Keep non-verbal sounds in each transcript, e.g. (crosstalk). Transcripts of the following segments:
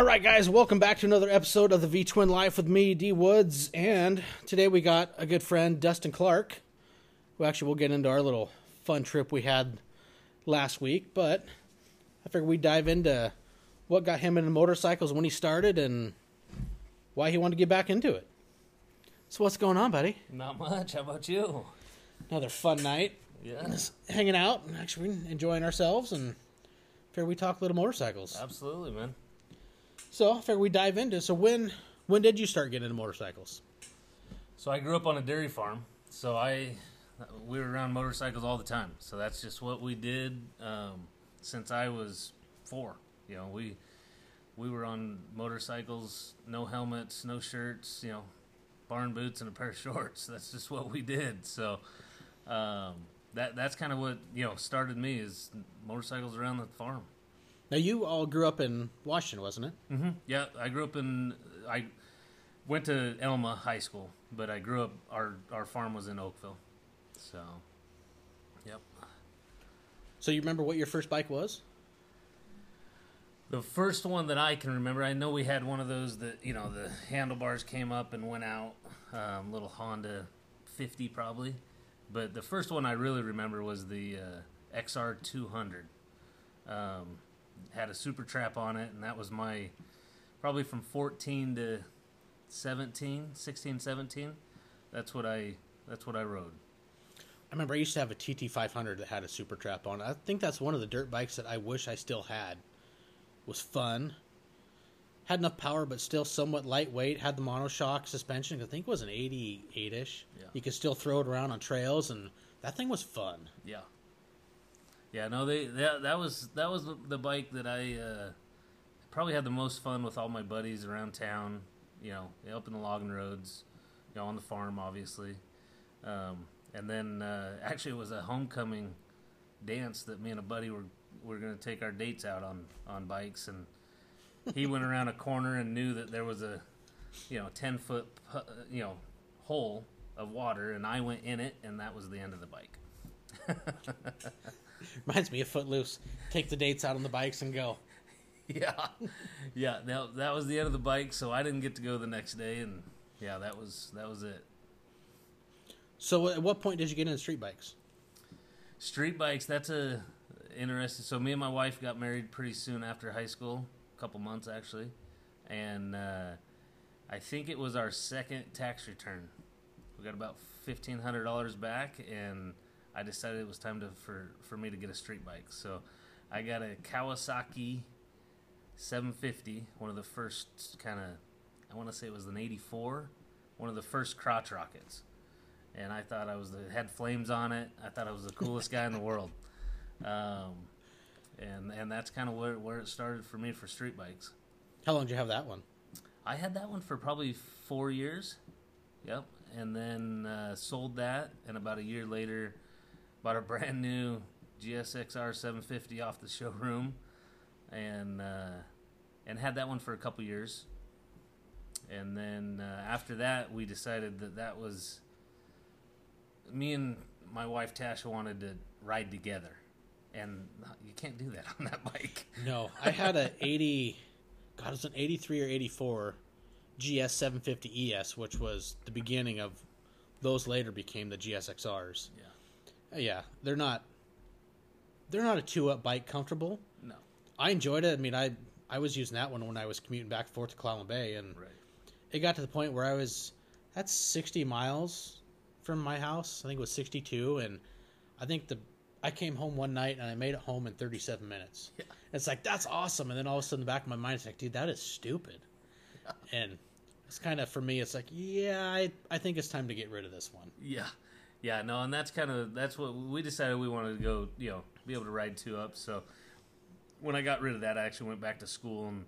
All right, guys, welcome back to another episode of the V Twin Life with me, D Woods, and today we got a good friend, Dustin Clark. Who actually we'll get into our little fun trip we had last week, but I figured we'd dive into what got him into motorcycles when he started and why he wanted to get back into it. So what's going on, buddy? Not much. How about you? Another fun night, Yeah, just hanging out and actually enjoying ourselves, and figured we talk little motorcycles. absolutely, man. So I figured we dive into. So when when did you start getting into motorcycles? So I grew up on a dairy farm, so I we were around motorcycles all the time. So that's just what we did um, since I was four. You know, we we were on motorcycles, no helmets, no shirts. You know, barn boots and a pair of (laughs) shorts. That's just what we did. So um, that that's kind of what you know started me is motorcycles around the farm. Now you all grew up in Washington, wasn't it? hmm Yeah, I grew up in. I went to Elma High School, but I grew up. Our our farm was in Oakville, so. Yep. So you remember what your first bike was? The first one that I can remember, I know we had one of those that you know the handlebars came up and went out, um, little Honda 50 probably, but the first one I really remember was the uh, XR 200. Um, had a super trap on it, and that was my probably from 14 to 17, 16, 17. That's what I that's what I rode. I remember I used to have a TT 500 that had a super trap on it. I think that's one of the dirt bikes that I wish I still had. Was fun. Had enough power, but still somewhat lightweight. Had the monoshock suspension. I think it was an 88 ish. Yeah. You could still throw it around on trails, and that thing was fun. Yeah. Yeah, no, they that, that was that was the, bike that I uh, probably had the most fun with all my buddies around town. You know, up in the logging roads, you know, on the farm, obviously. Um, and then uh, actually, it was a homecoming dance that me and a buddy were were going to take our dates out on on bikes, and he went around a corner and knew that there was a you know ten foot you know hole of water, and I went in it, and that was the end of the bike. (laughs) (laughs) Reminds me of Footloose. Take the dates out on the bikes and go. yeah, yeah. That that was the end of the bike, so I didn't get to go the next day, and yeah, that was that was it. So at what point did you get into street bikes? Street bikes. That's a interesting. So me and my wife got married pretty soon after high school, a couple months actually, and uh, I think it was our second tax return. We got about fifteen hundred dollars back, and I decided it was time to for for me to get a street bike. So I got a Kawasaki 750, one of the first kind of, I want to say it was an 84, one of the first crotch rockets. And I thought I was the, had flames on it. I thought I was the coolest guy in the world. Um, and and that's kind of where, where it started for me for street bikes. How long did you have that one? I had that one for probably four years. Yep. And then uh, sold that, and about a year later, bought a brand new GSXR 750 off the showroom, and uh, and had that one for a couple years. And then uh, after that, we decided that that was me and my wife Tasha wanted to ride together, and you can't do that (laughs) on that bike. No, I had a 80, God, it was an 83 or 84 GS 750 ES, which was the beginning of those later became the GSXRs. Yeah. Yeah, they're not they're not a two up bike comfortable. No. I enjoyed it. I mean, I I was using that one when I was commuting back and forth to Clallam Bay, and Right. it got to the point where I was that's 60 miles from my house. I think it was 62, and I think the I came home one night and I made it home in 37 minutes. Yeah. It's like that's awesome, and then all of a sudden, the back of my mind, it's like, dude, that is stupid. (laughs) And it's kind of for me, it's like, yeah, I I think it's time to get rid of this one. Yeah, yeah, no, and that's kind of that's what we decided we wanted to go, you know, be able to ride two up. So when I got rid of that, I actually went back to school, and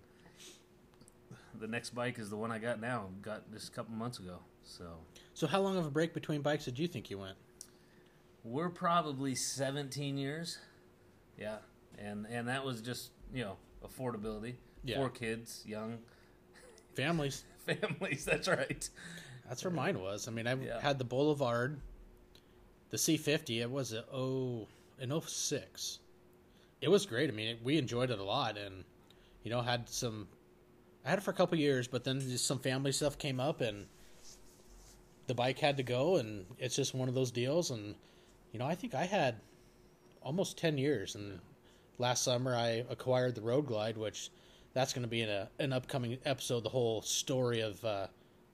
the next bike is the one I got now. Got just a couple months ago. So So, how long of a break between bikes did you think you went? we're probably 17 years. Yeah, and and that was just you know affordability. Yeah. Four kids, young Families. (laughs) families. That's right. That's where mine was. I mean, I Yeah. had the Boulevard, the C50. It was a oh an 06. It was great. I mean, it, we enjoyed it a lot, and you know, had some I had it for a couple years, but then just some family stuff came up and the bike had to go, and it's just one of those deals. And you know, I think I had almost ten years, and last summer I acquired the Road Glide, which that's going to be in a, an upcoming episode. The whole story of uh,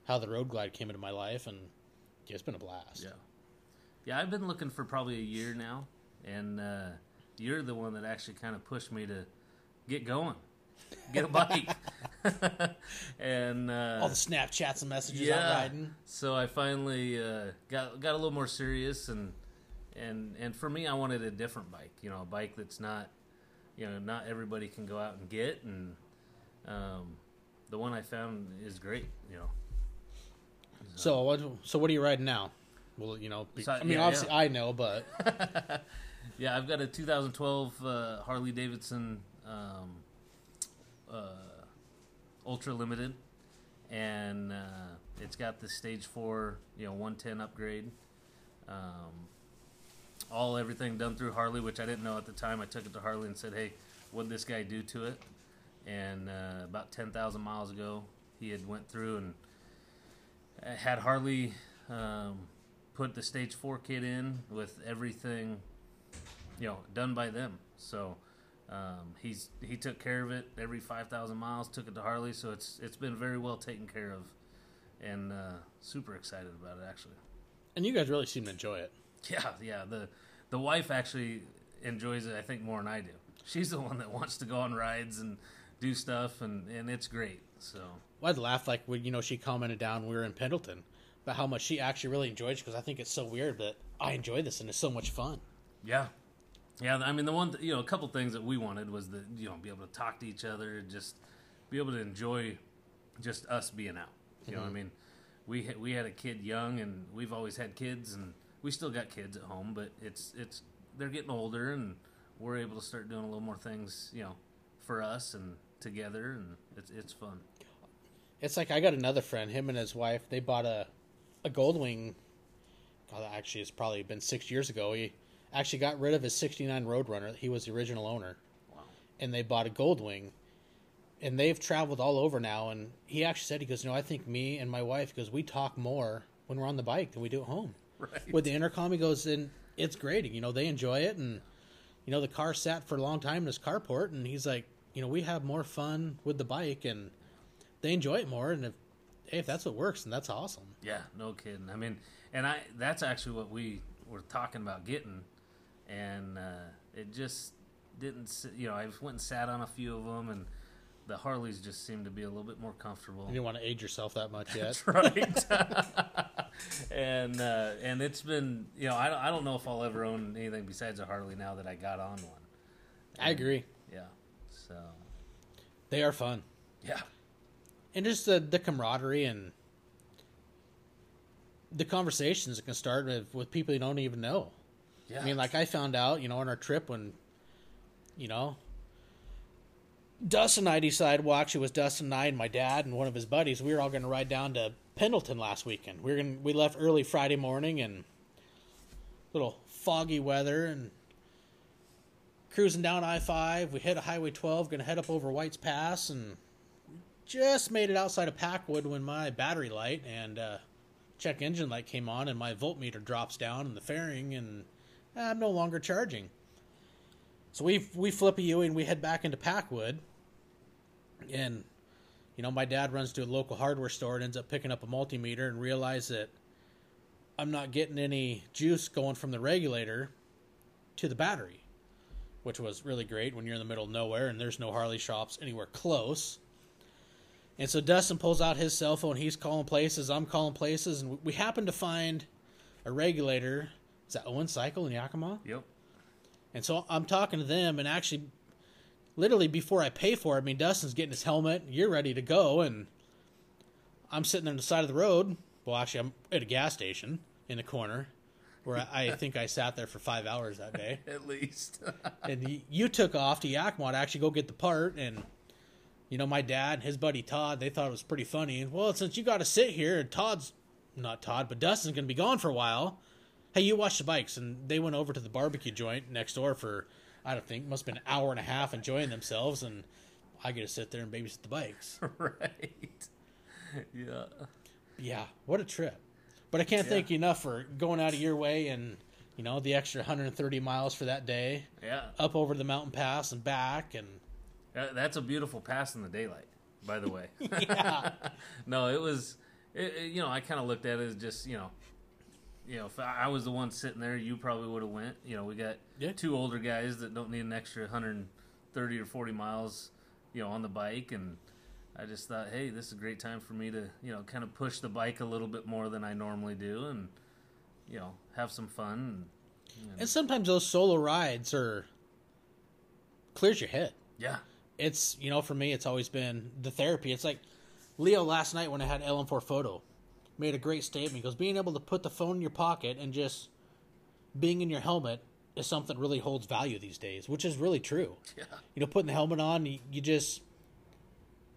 how the Road Glide came into my life, and yeah, it's been a blast. Yeah, yeah. I've been looking for probably a year now, and uh, you're the one that actually kind of pushed me to get going, get a (laughs) bike, (laughs) and uh, All the Snapchats and messages out yeah. riding. So I finally uh, got got a little more serious, and and and for me, I wanted a different bike. You know, a bike that's not, you know, not everybody can go out and get, and um, the one I found is great. You know, So what? So what are you riding now? Well, you know, be- So, I mean, yeah, obviously yeah. I know, but (laughs) yeah, I've got a 2012 uh, Harley Davidson um, uh, Ultra Limited, and uh, it's got the Stage Four, you know, 110 upgrade. Um, all everything done through Harley, which I didn't know at the time. I took it to Harley and said, "Hey, what did this guy do to it?" And uh, about 10,000 miles ago, he had went through and uh, had Harley um, put the Stage Four kit in with everything you know done by them. So um, he's he took care of it every five thousand miles. Took it to Harley, so it's it's been very well taken care of, and uh, super excited about it actually. and you guys really seem to enjoy it. Yeah, yeah. The the wife actually enjoys it. I think more than I do. She's the one that wants to go on rides and do stuff, and and it's great. So Well, I'd laugh like when you know she commented down we were in Pendleton about how much she actually really enjoyed it because I think it's so weird, but I enjoy this and it's so much fun. Yeah, yeah. I mean, the one you know, a couple things that we wanted was that you know, be able to talk to each other, just be able to enjoy just us being out. You know, what I mm-hmm. mean, we ha- we had a kid young, and we've always had kids, and we still got kids at home, but it's it's they're getting older, and we're able to start doing a little more things, you know, for us and together, and it's it's fun. It's like I got another friend, him and his wife, they bought a a Goldwing. God, actually, it's probably been six years ago. He actually got rid of his '69 Roadrunner. He was the original owner, Wow. and they bought a Goldwing. And they've traveled all over now. And he actually said, he goes, "No, I think me and my wife, because we talk more when we're on the bike than we do at home." Right. with the intercom. He goes, and it's great. You know, they enjoy it, and you know, the car sat for a long time in his carport, and he's like, you know, we have more fun with the bike, and they enjoy it more. And if hey, if that's what works, then that's awesome. Yeah, no kidding. I mean, and I that's actually what we were talking about getting, and uh, it just didn't. You know, I went and sat on a few of them, and the Harleys just seemed to be a little bit more comfortable. You don't want to age yourself that much yet. That's right. (laughs) and uh, and it's been you know I don't, I don't know if I'll ever own anything besides a Harley now that I got on one. I agree. Yeah. So They are fun, yeah. and just the the camaraderie and the conversations that can start with, with people you don't even know. Yeah. I mean, like I found out, you know, on our trip when, you know, Dustin and I decided, well, actually, it was Dustin and I and my dad and one of his buddies. We were all going to ride down to Pendleton last weekend. We were going we left early Friday morning and little foggy weather and cruising down I five. We hit a Highway twelve, going to head up over White's Pass and just made it outside of Packwood when my battery light and uh, check engine light came on and my voltmeter drops down in the fairing and I'm no longer charging. So we we flip a U and we head back into Packwood, and you know my dad runs to a local hardware store and ends up picking up a multimeter and realize that I'm not getting any juice going from the regulator to the battery, which was really great when you're in the middle of nowhere and there's no Harley shops anywhere close. And so Dustin pulls out his cell phone. He's calling places. I'm calling places, and we happen to find a regulator. Is that Owen Cycle in Yakima? Yep. And so I'm talking to them, and actually, literally before I pay for it, I mean, Dustin's getting his helmet, you're ready to go, and I'm sitting on the side of the road. Well, actually, I'm at a gas station in the corner where I, I think I sat there for five hours that day. (laughs) At least. and you took off to Yakima to actually go get the part, and you know, my dad and his buddy Todd, they thought it was pretty funny. Well, since you got to sit here, and Todd's not Todd, but Dustin's going to be gone for a while. Hey, you watch the bikes, and they went over to the barbecue joint next door for I don't think must have been an hour and a half enjoying themselves, and I get to sit there and babysit the bikes. (laughs) right. Yeah. Yeah, what a trip. But I can't Yeah. thank you enough for going out of your way and, you know, the extra 130 miles for that day, Yeah. up over the mountain pass and back. And That- That's a beautiful pass in the daylight, by the way. (laughs) yeah, (laughs) no, it was. It, it- you know, I kind of looked at it as just you know, you know, if I I was the one sitting there, you probably would have went. You know, we got Yeah. two older guys that don't need an extra 130 or 40 miles, you know, on the bike, and I just thought, hey, this is a great time for me to you know kind of push the bike a little bit more than I normally do, and you know, have some fun. And, and sometimes those solo rides are clears your head. yeah, It's, you know, for me, it's always been the therapy. It's like Leo last night when I had LM4 photo made a great statement. He goes, being able to put the phone in your pocket and just being in your helmet is something that really holds value these days, which is really true. yeah, you know, putting the helmet on, you, you just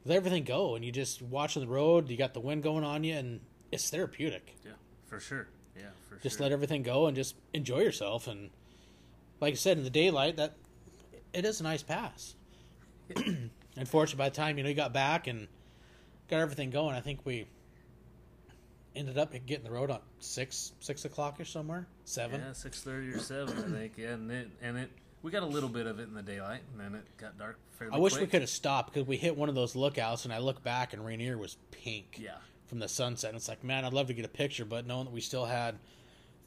let everything go, and you just watching the road. You got the wind going on you, and it's therapeutic. yeah, for sure. Yeah, for Just sure. let everything go and just enjoy yourself. And like I said, in the daylight, that it is a nice pass. Unfortunately, by the time you know you got back and got everything going, I think we ended up getting the road on six six o'clock or somewhere seven. Yeah, six thirty or seven, I think. Yeah, and it and it we got a little bit of it in the daylight, and then it got dark fairly I wish we could have stopped because we hit one of those lookouts, and I look back and Rainier was pink. Yeah, from the sunset. And it's like, man, I'd love to get a picture, but knowing that we still had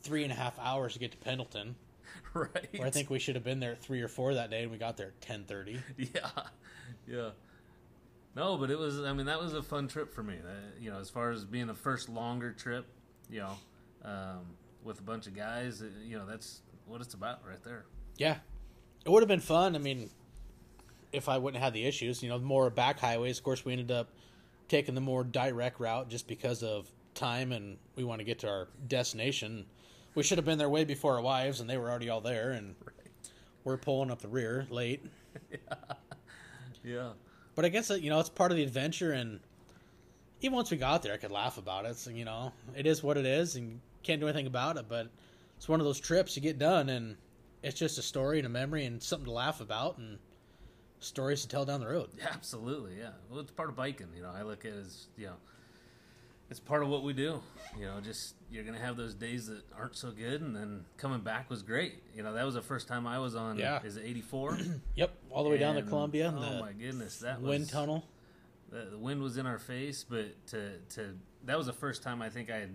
three and a half hours to get to Pendleton, (laughs) right. I think we should have been there at three or four that day, and we got there at ten thirty. (laughs) Yeah, yeah. No, but it was. I mean, that was a fun trip for me. Uh, you know, as far as being the first longer trip, you know, um, with a bunch of guys, you know, that's what it's about right there. Yeah, it would have been fun. I mean, if I wouldn't have had the issues, you know, more back highways. Of course, we ended up taking the more direct route just because of time, and we want to get to our destination. We should have been there way before our wives, and they were already all there, and we're pulling up the rear late. (laughs) Yeah, But I guess that, you know it's part of the adventure, and even once we got there, I could laugh about it. So you know, it is what it is, and can't do anything about it. But it's one of those trips you get done, and it's just a story and a memory and something to laugh about, and stories to tell down the road. absolutely. Yeah. Well, it's part of biking. You know, I look at it as you know, it's part of what we do. You know, just you're gonna have those days that aren't so good, and then coming back was great. You know, that was the first time I was on. Yeah. Is it 84? (clears throat) Yep, all the way down to Columbia, Oh my goodness, that wind was, tunnel. The, the wind was in our face, but to to that was the first time I think I had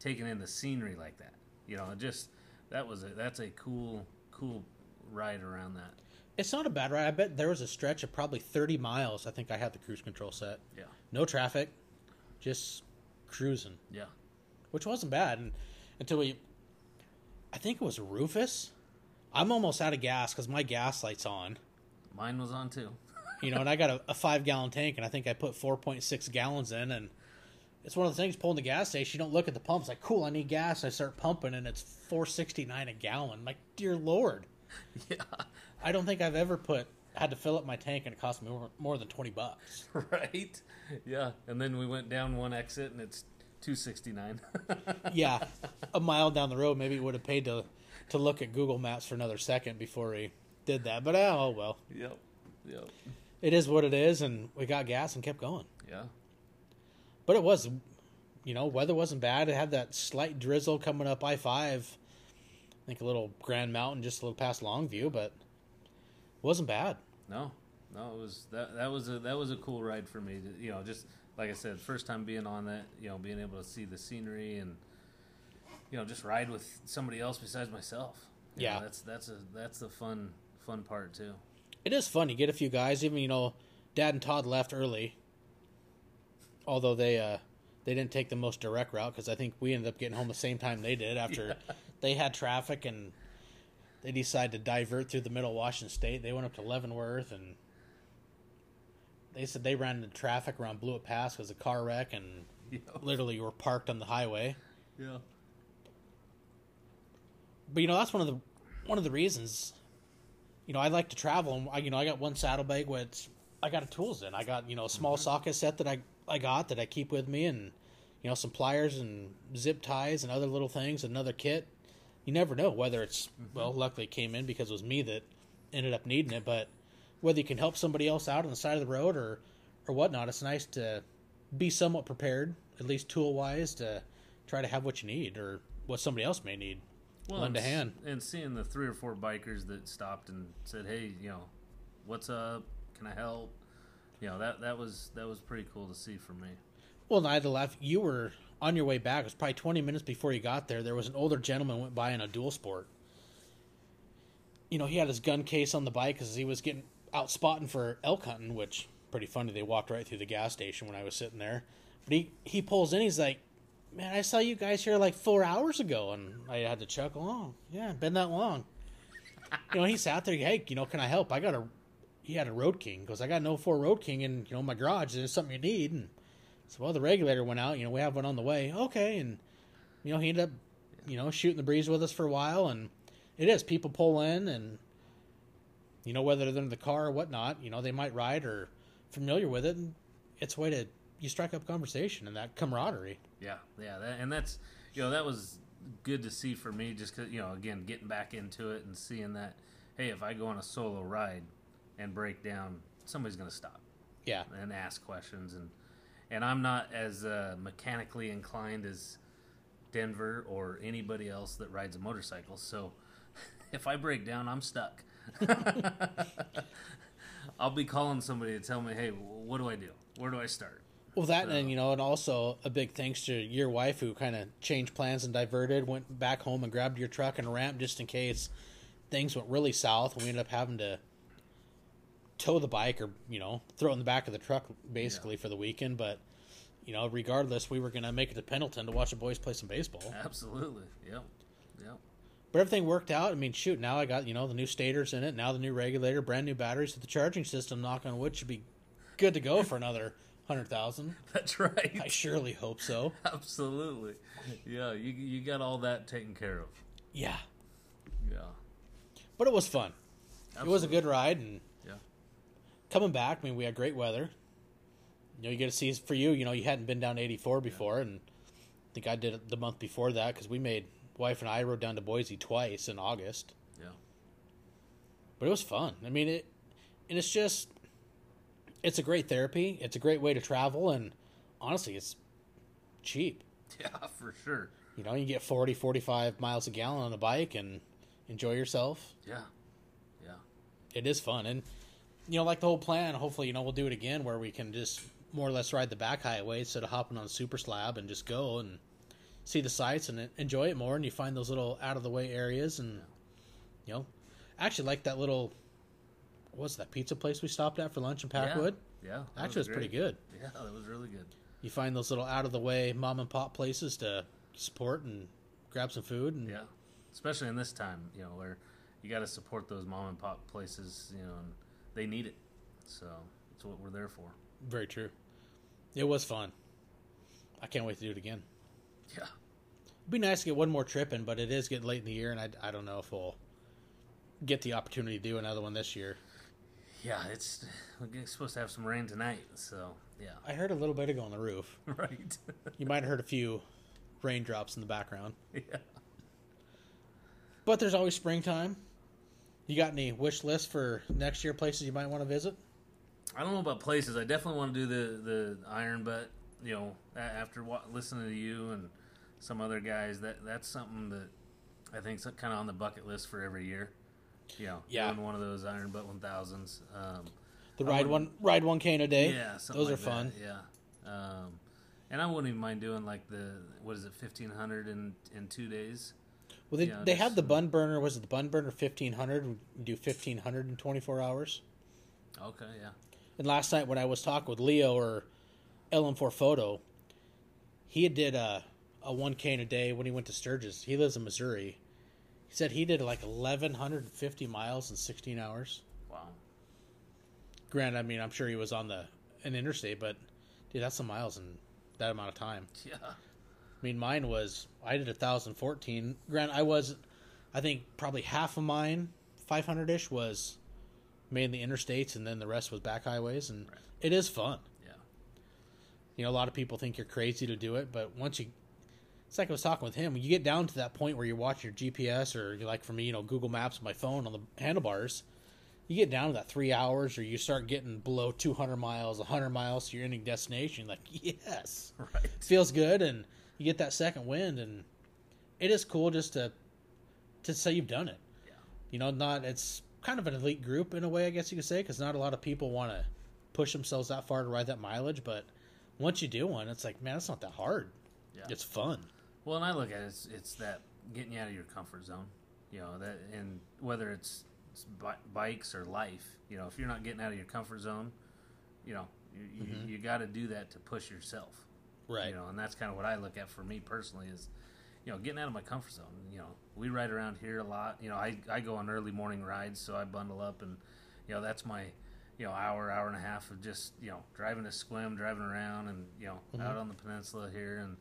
taken in the scenery like that. You know, just that was a that's a cool cool ride around that. It's not a bad ride. I bet there was a stretch of probably thirty miles. I think I had the cruise control set. Yeah, No traffic, just cruising. yeah, which wasn't bad and, until we i think it was rufus. I'm almost out of gas because my gas light's on. Mine was on too. you know and i got a, a five gallon tank and i think i put 4.6 gallons in and it's one of the things pulling the gas station you don't look at the pump it's like cool i need gas. I start pumping and it's 469 a gallon. I'm like dear lord. (laughs) Yeah, i don't think i've ever put had to fill up my tank and it cost me more, more than 20 bucks (laughs) right. Yeah, and then we went down one exit and it's two sixty nine. (laughs) yeah a mile down the road maybe it would have paid to to look at google maps for another second before we did that but oh well yep, yep, it is what it is, and we got gas and kept going. yeah, But it was, you know, weather wasn't bad. It had that slight drizzle coming up I five. I think a little Grand Mountain, just a little past Longview, but wasn't bad. No, no, it was that that was a that was a cool ride for me. To, you know, just like I said, first time being on that. You know, being able to see the scenery and you know just ride with somebody else besides myself. You know, Yeah. that's that's a that's the fun fun part too. It is fun. You get a few guys. Even you know, Dad and Todd left early, although they uh, they didn't take the most direct route because I think we ended up getting home the same time they did after (laughs) they had traffic and they decided to divert through the middle of Washington State. They went up to Leavenworth and they said they ran into traffic around Blewett Pass because a car wreck and (laughs) Yeah, literally were parked on the highway. yeah, But you know that's one of the one of the reasons. You know I like to travel, and I, you know I got one saddlebag with I got a tools in. I got you know a small mm-hmm. socket set that I I got that I keep with me, and you know some pliers and zip ties and other little things, another kit. You never know whether it's mm-hmm. well. Luckily, it came in because it was me that ended up needing it. But whether you can help somebody else out on the side of the road or or whatnot. It's nice to be somewhat prepared, at least tool wise, to try to have what you need or what somebody else may need. well, lend a hand. And seeing the three or four bikers that stopped and said, "Hey, you know, what's up? Can I help?" You know that that was that was pretty cool to see for me. Well, I had to laugh. You were on your way back. It was probably 20 minutes before you got there. There was an older gentleman went by in a dual sport. You know, he had his gun case on the bike because he was getting out spotting for elk hunting, which pretty funny. They walked right through the gas station when I was sitting there. But he he pulls in. He's like, "Man, I saw you guys here like four hours ago," and I had to chuckle. Oh, yeah, been that long. you know, he sat there. Hey, you know, can I help? I got a. He had a Road King. Goes, I got no oh four Road King in you know my garage. Is there something you need? And so, well, the regulator went out. You know, we have one on the way. Okay, and you know, he ended up, you know, shooting the breeze with us for a while. And it is people pull in, and you know, whether they're in the car or whatnot, you know, they might ride or familiar with it, and it's a way to you strike up conversation and that camaraderie. Yeah, yeah, that, and that's you know that was good to see for me. just because you know, again, getting back into it and seeing that, hey, if I go on a solo ride and break down, somebody's going to stop Yeah, and ask questions, and and I'm not as uh, mechanically inclined as Denver or anybody else that rides a motorcycle. So (laughs) if I break down, I'm stuck. (laughs) I'll be calling somebody to tell me, hey, what do I do? Where do I start? Well, that So- and you know, and also a big thanks to your wife who kind of changed plans and diverted, went back home and grabbed your truck and ramp just in case things went really south. and We ended up having to tow the bike or you know throw it in the back of the truck basically for the weekend. But you know, regardless, we were gonna make it to Pendleton to watch the boys play some baseball. Absolutely. Yep. Yep. But everything worked out. I mean, shoot, now I got you know the new stators in it, now the new regulator, brand new batteries, so the charging system, knock on wood, should be good to go for another hundred thousand. (laughs) That's right. I surely hope so. (laughs) Absolutely. Yeah, you you got all that taken care of. Yeah. Yeah. But it was fun. It was a good ride, and Yeah. Coming back, I mean, we had great weather. You know, you get to see for you. You know, you hadn't been down 84 before, and I think I did it the month before that because we made wife and I rode down to Boise twice in August. Yeah. But it was fun. I mean, it, and it's just, it's a great therapy. It's a great way to travel, and honestly, it's cheap. (laughs) Yeah, for sure. You know, you get 40, 45 miles a gallon on a bike and enjoy yourself. Yeah. Yeah. it is fun and you know like the whole plan hopefully you know we'll do it again where we can just more or less ride the back highway instead of hopping on super slab and just go and see the sights and enjoy it more and you find those little out of the way areas and you know I actually like that little what's that pizza place we stopped at for lunch in Packwood Yeah. that actually it was pretty good Yeah, that was really good. you find those little out of the way mom and pop places to support and grab some food and Yeah. Especially in this time, you know, where you got to support those mom and pop places, you know, and they need it. So that's what we're there for. very true it was fun I can't wait to do it again Yeah. It'd be nice to get one more trip in, but it is getting late in the year, and I, I don't know if we'll get the opportunity to do another one this year. Yeah, it's we're supposed to have some rain tonight, so yeah. I heard a little bit ago on the roof. (laughs) right. You might have heard a few raindrops in the background. (laughs) yeah. But there's always springtime. You got any wish list for next year places you might want to visit? I don't know about places. I definitely want to do the the Iron Butt. You know, after wa- listening to you and some other guys, that that's something that I think's kind of on the bucket list for every year. You know, Yeah. doing one of those Iron Butt one thousands. Um, The ride one, ride one K a day. yeah, something those like are fun. that, Yeah, um, and I wouldn't even mind doing like the what is it, fifteen hundred in in two days. Well, they, Yeah, they had the bun burner. Was it the bun burner fifteen hundred? Do fifteen hundred in twenty four hours. Okay, yeah, And last night when I was talking with Leo or LM4 Photo, he did a a 1K in a day when he went to Sturgis. He lives in Missouri. He said he did like eleven hundred and fifty miles in sixteen hours. wow, Granted, I mean I'm sure he was on the an interstate, but dude, that's some miles in that amount of time. (laughs) yeah, I mean, mine was I did a thousand fourteen. Grant, I was, I think probably half of mine, five hundred ish, was mainly the interstates, and then the rest was back highways, and Right. it is fun. yeah, You know, a lot of people think you're crazy to do it, but once you, it's like I was talking with him. When you get down to that point where you're watching your GPS or you like for me, you know, Google Maps on my phone on the handlebars, you get down to that three hours, or you start getting below 200 miles, 100 miles to your ending destination. Like, yes, (laughs) Right. feels good, and you get that second wind, and it is cool just to to say you've done it. Yeah. You know, not it's kind of an elite group in a way, I guess you could say, because not a lot of people want to push themselves that far to ride that mileage. But once you do one, it's like, man, it's not that hard. Yeah. It's fun. Well, and I look at it, it's, it's that getting you out of your comfort zone, you know, that, and whether it's, it's bi- bikes or life, you know, if you're not getting out of your comfort zone, you know, you, you, mm-hmm. you got to do that to push yourself, Right. you know, and that's kind of what I look at for me personally is, you know, getting out of my comfort zone. You know, we ride around here a lot. You know, I, I go on early morning rides, so I bundle up, and you know, that's my, you know, hour, hour and a half of just you know driving to Sequim, driving around, and you know, mm-hmm. out on the peninsula here, and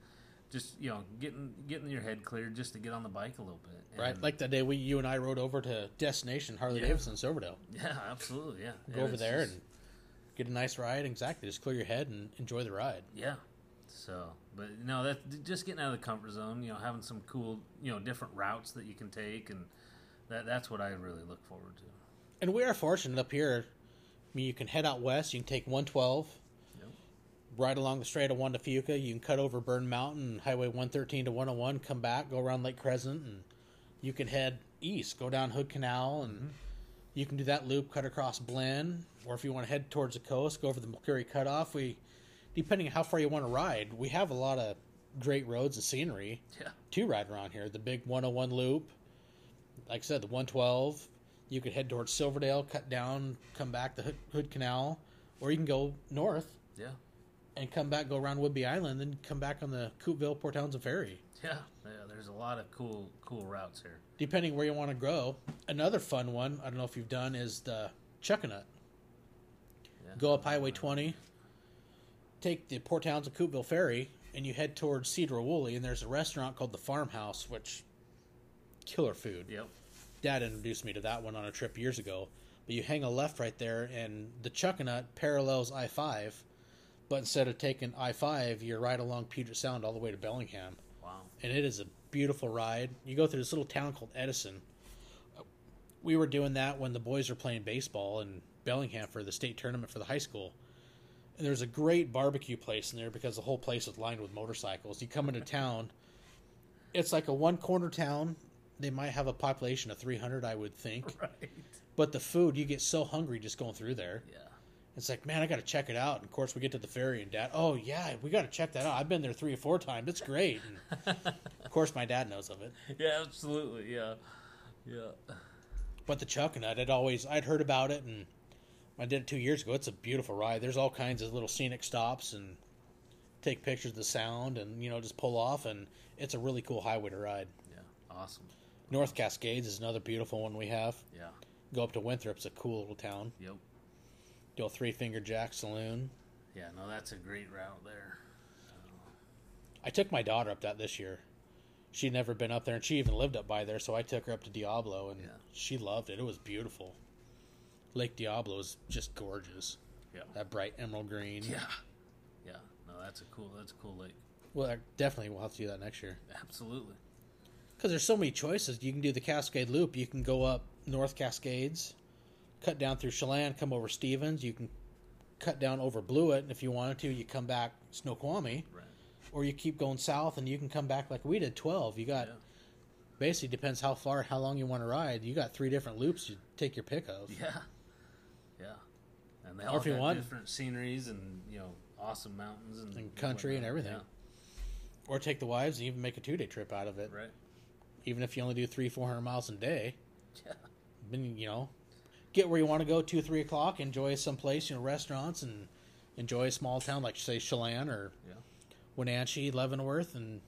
just you know, getting getting your head cleared just to get on the bike a little bit. Right. Like that day we you and I rode over to Destination Harley Yeah. Davidson Silverdale. yeah, absolutely, yeah. Go And over there just- and get a nice ride. Exactly. Just clear your head and enjoy the ride. Yeah. So, but no, that just getting out of the comfort zone, you know, having some cool, you know, different routes that you can take, and that that's what I really look forward to. And we are fortunate up here. I mean, you can head out west. You can take 112, Yep. right along the Strait of Juan de Fuca. You can cut over Burnt Mountain, Highway 113 to 101, come back, go around Lake Crescent, and you can head east, go down Hood Canal, and mm-hmm. you can do that loop, cut across Blyn, or if you want to head towards the coast, go over the Mercury Cutoff. We, depending on how far you want to ride, we have a lot of great roads and scenery Yeah. to ride around here. The big 101 loop, like I said, the 112. You could head towards Silverdale, cut down, come back the Hood, Hood Canal, or you can go north Yeah. and come back, go around Whidbey Island, then come back on the Coupeville Port Townsend Ferry. Yeah. Yeah. There's a lot of cool, cool routes here. Depending where you want to go. Another fun one, I don't know if you've done, is the Chuckanut. Yeah. Go up Highway 20, take the Port Townsend Coupeville Ferry, and you head towards Sedro-Woolley, and there's a restaurant called the Farmhouse, which killer food. Yep. Dad introduced me to that one on a trip years ago. But you hang a left right there, and the Chuckanut parallels I 5, but instead of taking I 5, you're right along Puget Sound all the way to Bellingham. Wow. And it is a beautiful ride. You go through this little town called Edison. We were doing that when the boys were playing baseball in Bellingham for the state tournament for the high school. And there's a great barbecue place in there because the whole place is lined with motorcycles. You come into town, it's like a one corner town. They might have a population of 300, I would think. (laughs) Right. But the food, you get so hungry just going through there. Yeah. It's like, man, I got to check it out. And of course, we get to the ferry, and Dad, oh yeah, we got to check that out. I've been there three or four times. It's great. And (laughs) of course, my dad knows of it. Yeah. Absolutely. Yeah. Yeah. But the Chuckanut, I'd always I'd heard about it, and I did it two years ago. It's a beautiful ride. There's all kinds of little scenic stops and take pictures of the sound, and you know just pull off, and it's a really cool highway to ride. Yeah. Awesome. North Cascades is another beautiful one we have. Yeah. Go up to Winthrop. It's a cool little town. Yep. Go Three Finger Jack Saloon. Yeah. No, that's a great route there. I took my daughter up that this year. She'd never been up there, and she even lived up by there, so I took her up to Diablo, and Yeah. she loved it. It was beautiful. Lake Diablo is just gorgeous. Yeah. That bright emerald green. Yeah. Yeah. No, that's a cool. That's a cool lake. Well, I- definitely we'll have to do that next year. Absolutely. Because there's so many choices. You can do the Cascade Loop. You can go up North Cascades, cut down through Chelan, come over Stevens. You can cut down over Blewett, and if you wanted to, you come back Snoqualmie, Right. or you keep going south and you can come back like we did. Twelve. You got Yeah. basically depends how far, how long you want to ride. You got three different loops you take your pick of. Yeah. And they Or all if you got want- different sceneries and you know awesome mountains and, And country and everything. Or take the wives and even make a two day trip out of it. Right. Even if you only do three, four hundred miles a day. (laughs) Yeah. then you know, get where you want to go two, three o'clock, enjoy some place, you know, restaurants, and enjoy a small town like say Chelan or Yeah. Wenatchee, Leavenworth, and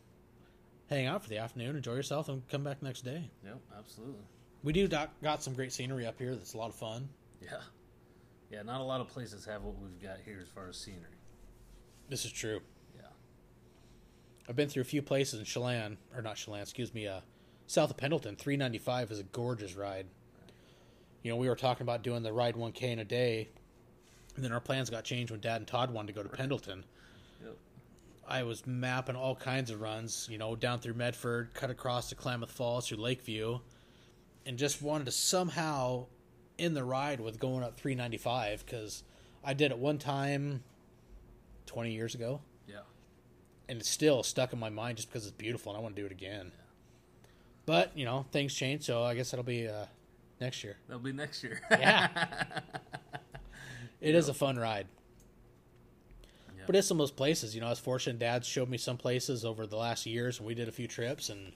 hang out for the afternoon, enjoy yourself, and come back next day. Yep. Absolutely. We do doc- got some great scenery up here. That's a lot of fun. Yeah. Yeah. Not a lot of places have what we've got here as far as scenery. This is true. Yeah. I've been through a few places in Chelan, or not Chelan, excuse me, uh, south of Pendleton. 395 is a gorgeous ride. You know, we were talking about doing the ride 1K in a day, and then our plans got changed when Dad and Todd wanted to go to Pendleton. Yep. I was mapping all kinds of runs, you know, down through Medford, cut across to Klamath Falls through Lakeview, and just wanted to somehow in the ride with going up 395 because I did it one time 20 years ago, Yeah. and it's still stuck in my mind just because it's beautiful and I want to do it again. But you know, things change, so I guess that'll be uh, next year. That'll be next year. Yeah. (laughs) It is a fun ride. Yeah. But it's some of those places, you know, I was fortunate Dad showed me some places over the last years and we did a few trips and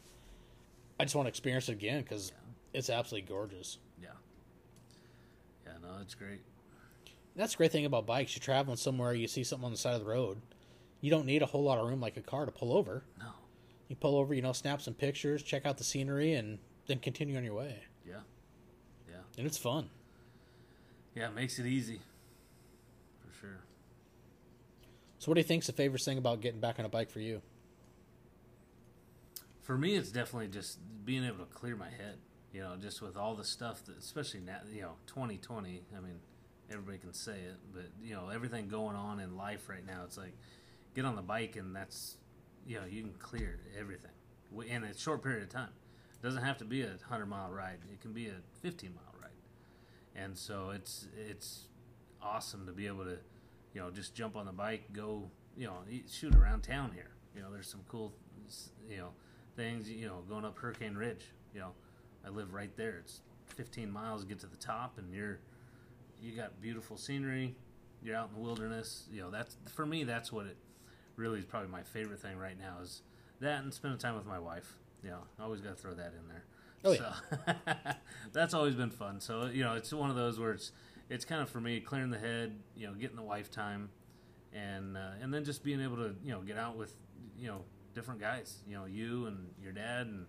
I just want to experience it again because it's absolutely gorgeous. yeah. Yeah, no, it's great. That's the great thing about bikes. You're traveling somewhere, you see something on the side of the road. You don't need a whole lot of room like a car to pull over. No. You pull over, you know, snap some pictures, check out the scenery, and then continue on your way. Yeah. Yeah. And it's fun. Yeah, it makes it easy. For sure. So, what do you think's the favorite thing about getting back on a bike for you? For me, it's definitely just being able to clear my head. You know, just with all the stuff that, especially now, you know, 2020. I mean, everybody can say it, but you know, everything going on in life right now, it's like get on the bike and that's, you know, you can clear everything in a short period of time. It doesn't have to be a hundred mile ride. It can be a 15 mile ride, and so it's it's awesome to be able to, you know, just jump on the bike, go, you know, shoot around town here. You know, there's some cool, you know, things. You know, going up Hurricane Ridge. You know, I live right there. It's 15 miles to get to the top, and you're you got beautiful scenery. You're out in the wilderness. You know, that's for me. That's what it really is. Probably my favorite thing right now is that and spending time with my wife. You know, always got to throw that in there. Oh, so, (laughs) that's always been fun. So you know, it's one of those where it's it's kind of for me clearing the head. You know, getting the wife time, and uh, and then just being able to you know get out with you know different guys. You know, you and your dad, and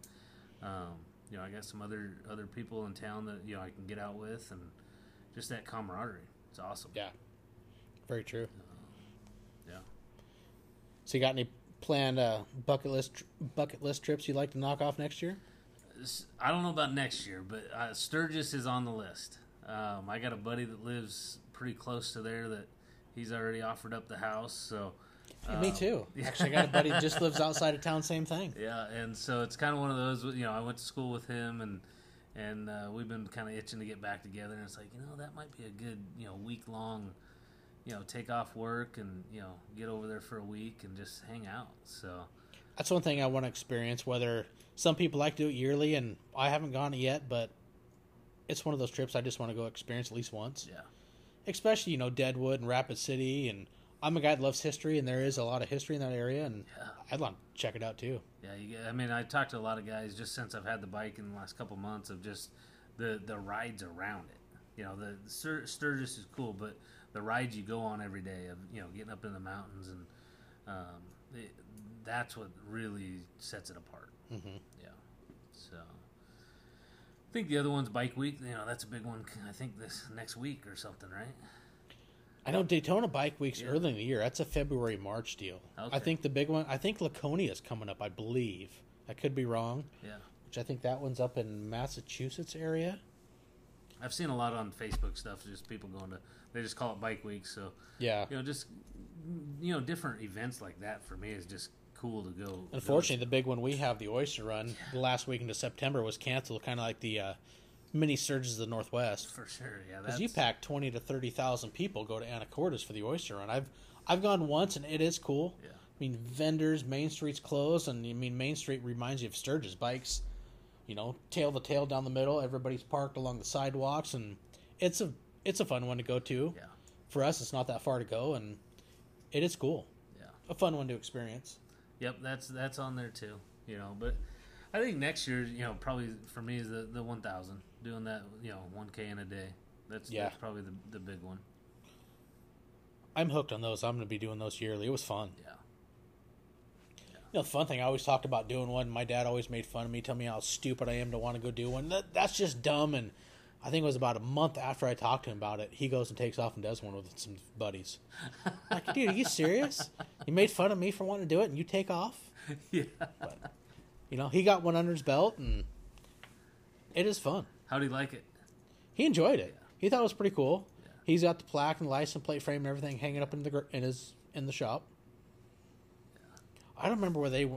um, you know I got some other other people in town that you know I can get out with, and just that camaraderie. It's awesome. Yeah. Very true. Yeah. So, you got any planned uh, bucket list bucket list trips you'd like to knock off next year? I don't know about next year, but uh, Sturgis is on the list. Um, I got a buddy that lives pretty close to there that he's already offered up the house. So Me um, too. yeah. (laughs) Actually, I got a buddy just lives outside of town. Same thing. Yeah, and so it's kind of one of those. You know, I went to school with him, and and uh, we've been kind of itching to get back together. And it's like, you know, that might be a good, you know, week long, you know, take off work and you know get over there for a week and just hang out. So That's one thing I want to experience. Whether some people like to do it yearly, and I haven't gone yet, but it's one of those trips I just want to go experience at least once. yeah, Especially you know Deadwood and Rapid City, and I'm a guy that loves history, and there is a lot of history in that area, and yeah. I'd want to check it out too. Yeah, you I mean, I talked to a lot of guys just since I've had the bike in the last couple months of just the the rides around it. You know, the, the Stur- Sturgis is cool, but the rides you go on every day of you know getting up in the mountains and um, it, that's what really sets it apart. Mm-hmm. Yeah. So I think the other one's Bike Week. You know, that's a big one. I think this next week or something, right? I know Daytona Bike Week's Yeah. early in the year. That's a February March deal. Okay. I think the big one. I think Laconia is coming up. I believe. I could be wrong. Yeah. Which I think that one's up in Massachusetts area. I've seen a lot on Facebook stuff. Just people going to. They just call it Bike Week. So Yeah. you know, just you know, different events like that for me is just cool to go. Unfortunately, the big one we have, the Oyster Run, the last week into September was canceled, kind of like the uh, mini Sturgis of the Northwest. for sure, yeah. Because you pack twenty to thirty thousand people go to Anacortes for the Oyster Run. I've I've gone once and it is cool. Yeah. I mean, vendors, Main Street's closed, and I mean Main Street reminds you of Sturgis bikes. You know, tail to tail down the middle. Everybody's parked along the sidewalks, and it's a it's a fun one to go to. Yeah, For us, it's not that far to go, and it is cool. yeah. A fun one to experience. Yep, that's that's on there too. You know, but I think next year, you know, probably for me is the the one thousand doing that. You know, one k in a day. That's Yeah. that's probably the the big one. I'm hooked on those. I'm going to be doing those yearly. It was fun. Yeah, You know, the fun thing I always talked about doing one. My dad always made fun of me, tell me how stupid I am to want to go do one. That, that's just dumb. And I think it was about a month after I talked to him about it, he goes and takes off and does one with some buddies. (laughs) like, dude, are you serious? You made fun of me for wanting to do it, and you take off. (laughs) yeah. You know, he got one under his belt, and it is fun. How do you like it? He enjoyed it. He thought it was pretty cool. Yeah. He's got the plaque and the license plate frame and everything hanging up in the in his in the shop. I don't remember where they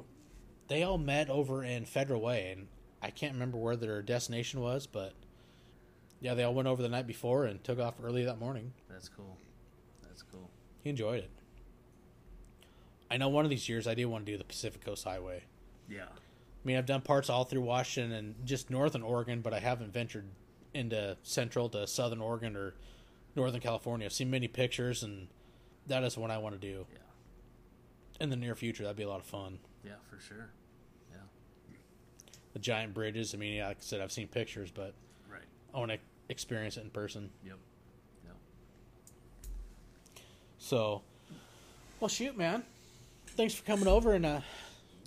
they all met over in Federal Way, and I can't remember where their destination was, but Yeah, they all went over the night before and took off early that morning. That's cool. That's cool. He enjoyed it. I know one of these years I do want to do the Pacific Coast Highway. Yeah. I mean, I've done parts all through Washington and just northern Oregon, but I haven't ventured into central to southern Oregon or northern California. I've seen many pictures, and that is what I want to do Yeah. in the near future. That'd be a lot of fun. Yeah, for sure. Yeah. The giant bridges. I mean, like I said, I've seen pictures, but Right. I want to experience it in person. Yep. Yep. So, well, shoot, man. Thanks for coming over and uh,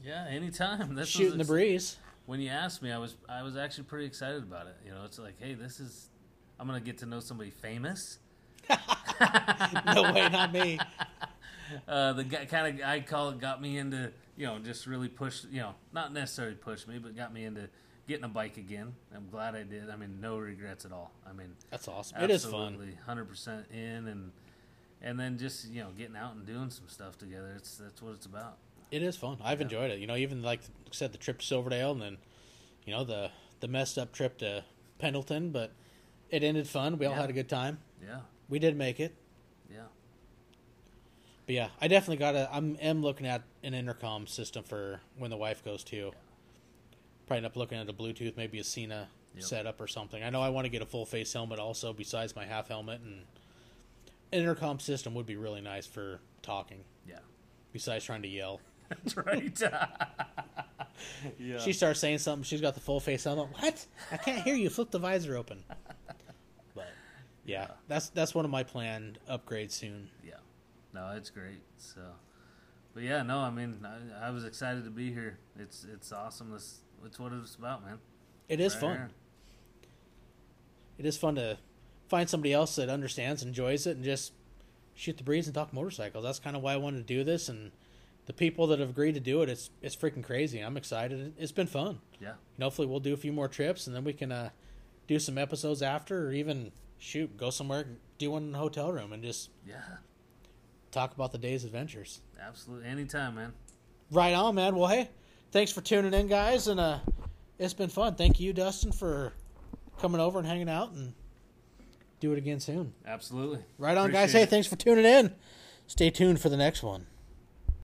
Yeah, anytime. (laughs) This shooting the breeze. when you asked me, I was I was actually pretty excited about it. You know, it's like, hey, this is I'm gonna get to know somebody famous. (laughs) no way, not me. (laughs) Uh, the guy kind of I call it got me into you know just really pushed you know not necessarily pushed me, but got me into getting a bike again. I'm glad I did. I mean, no regrets at all. I mean, That's awesome. It is fun. absolutely, hundred percent in and and then just you know getting out and doing some stuff together. It's that's what it's about. It is fun. I've Yeah. enjoyed it. You know, even like I said, the trip to Silverdale, and then you know the the messed up trip to Pendleton, but it ended fun. We all Yeah. had a good time. Yeah, We did make it. yeah, But yeah, I definitely got to. I'm am looking at an intercom system for when the wife goes too. Probably end up looking at a Bluetooth, maybe a Sena Yep. setup or something. I know I want to get a full face helmet also, besides my half helmet, and an intercom system would be really nice for talking. yeah. Besides trying to yell. That's right. (laughs) yeah. She starts saying something. She's got the full face helmet. What? I can't hear you. Flip the visor open. But yeah, that's that's one of my planned upgrades soon. Yeah, no, it's great. So, but yeah, no, I mean, I, I was excited to be here. It's it's awesome. This it's what it's about, man. It is Right fun. here. It is fun to find somebody else that understands, enjoys it, and just shoot the breeze and talk motorcycles. That's kind of why I wanted to do this, and the people that have agreed to do it, it's it's freaking crazy. I'm excited. It's been fun. Yeah, And hopefully, we'll do a few more trips, and then we can uh, do some episodes after, or even shoot, go somewhere, do one in a hotel room, and just yeah, talk about the day's adventures. absolutely. Anytime, man. Right on, man. Well, hey, thanks for tuning in, guys, and uh, it's been fun. Thank you, Dustin, for coming over and hanging out, and do it again soon. Absolutely. Right on, guys. Appreciate Hey, it. thanks for tuning in. Stay tuned for the next one.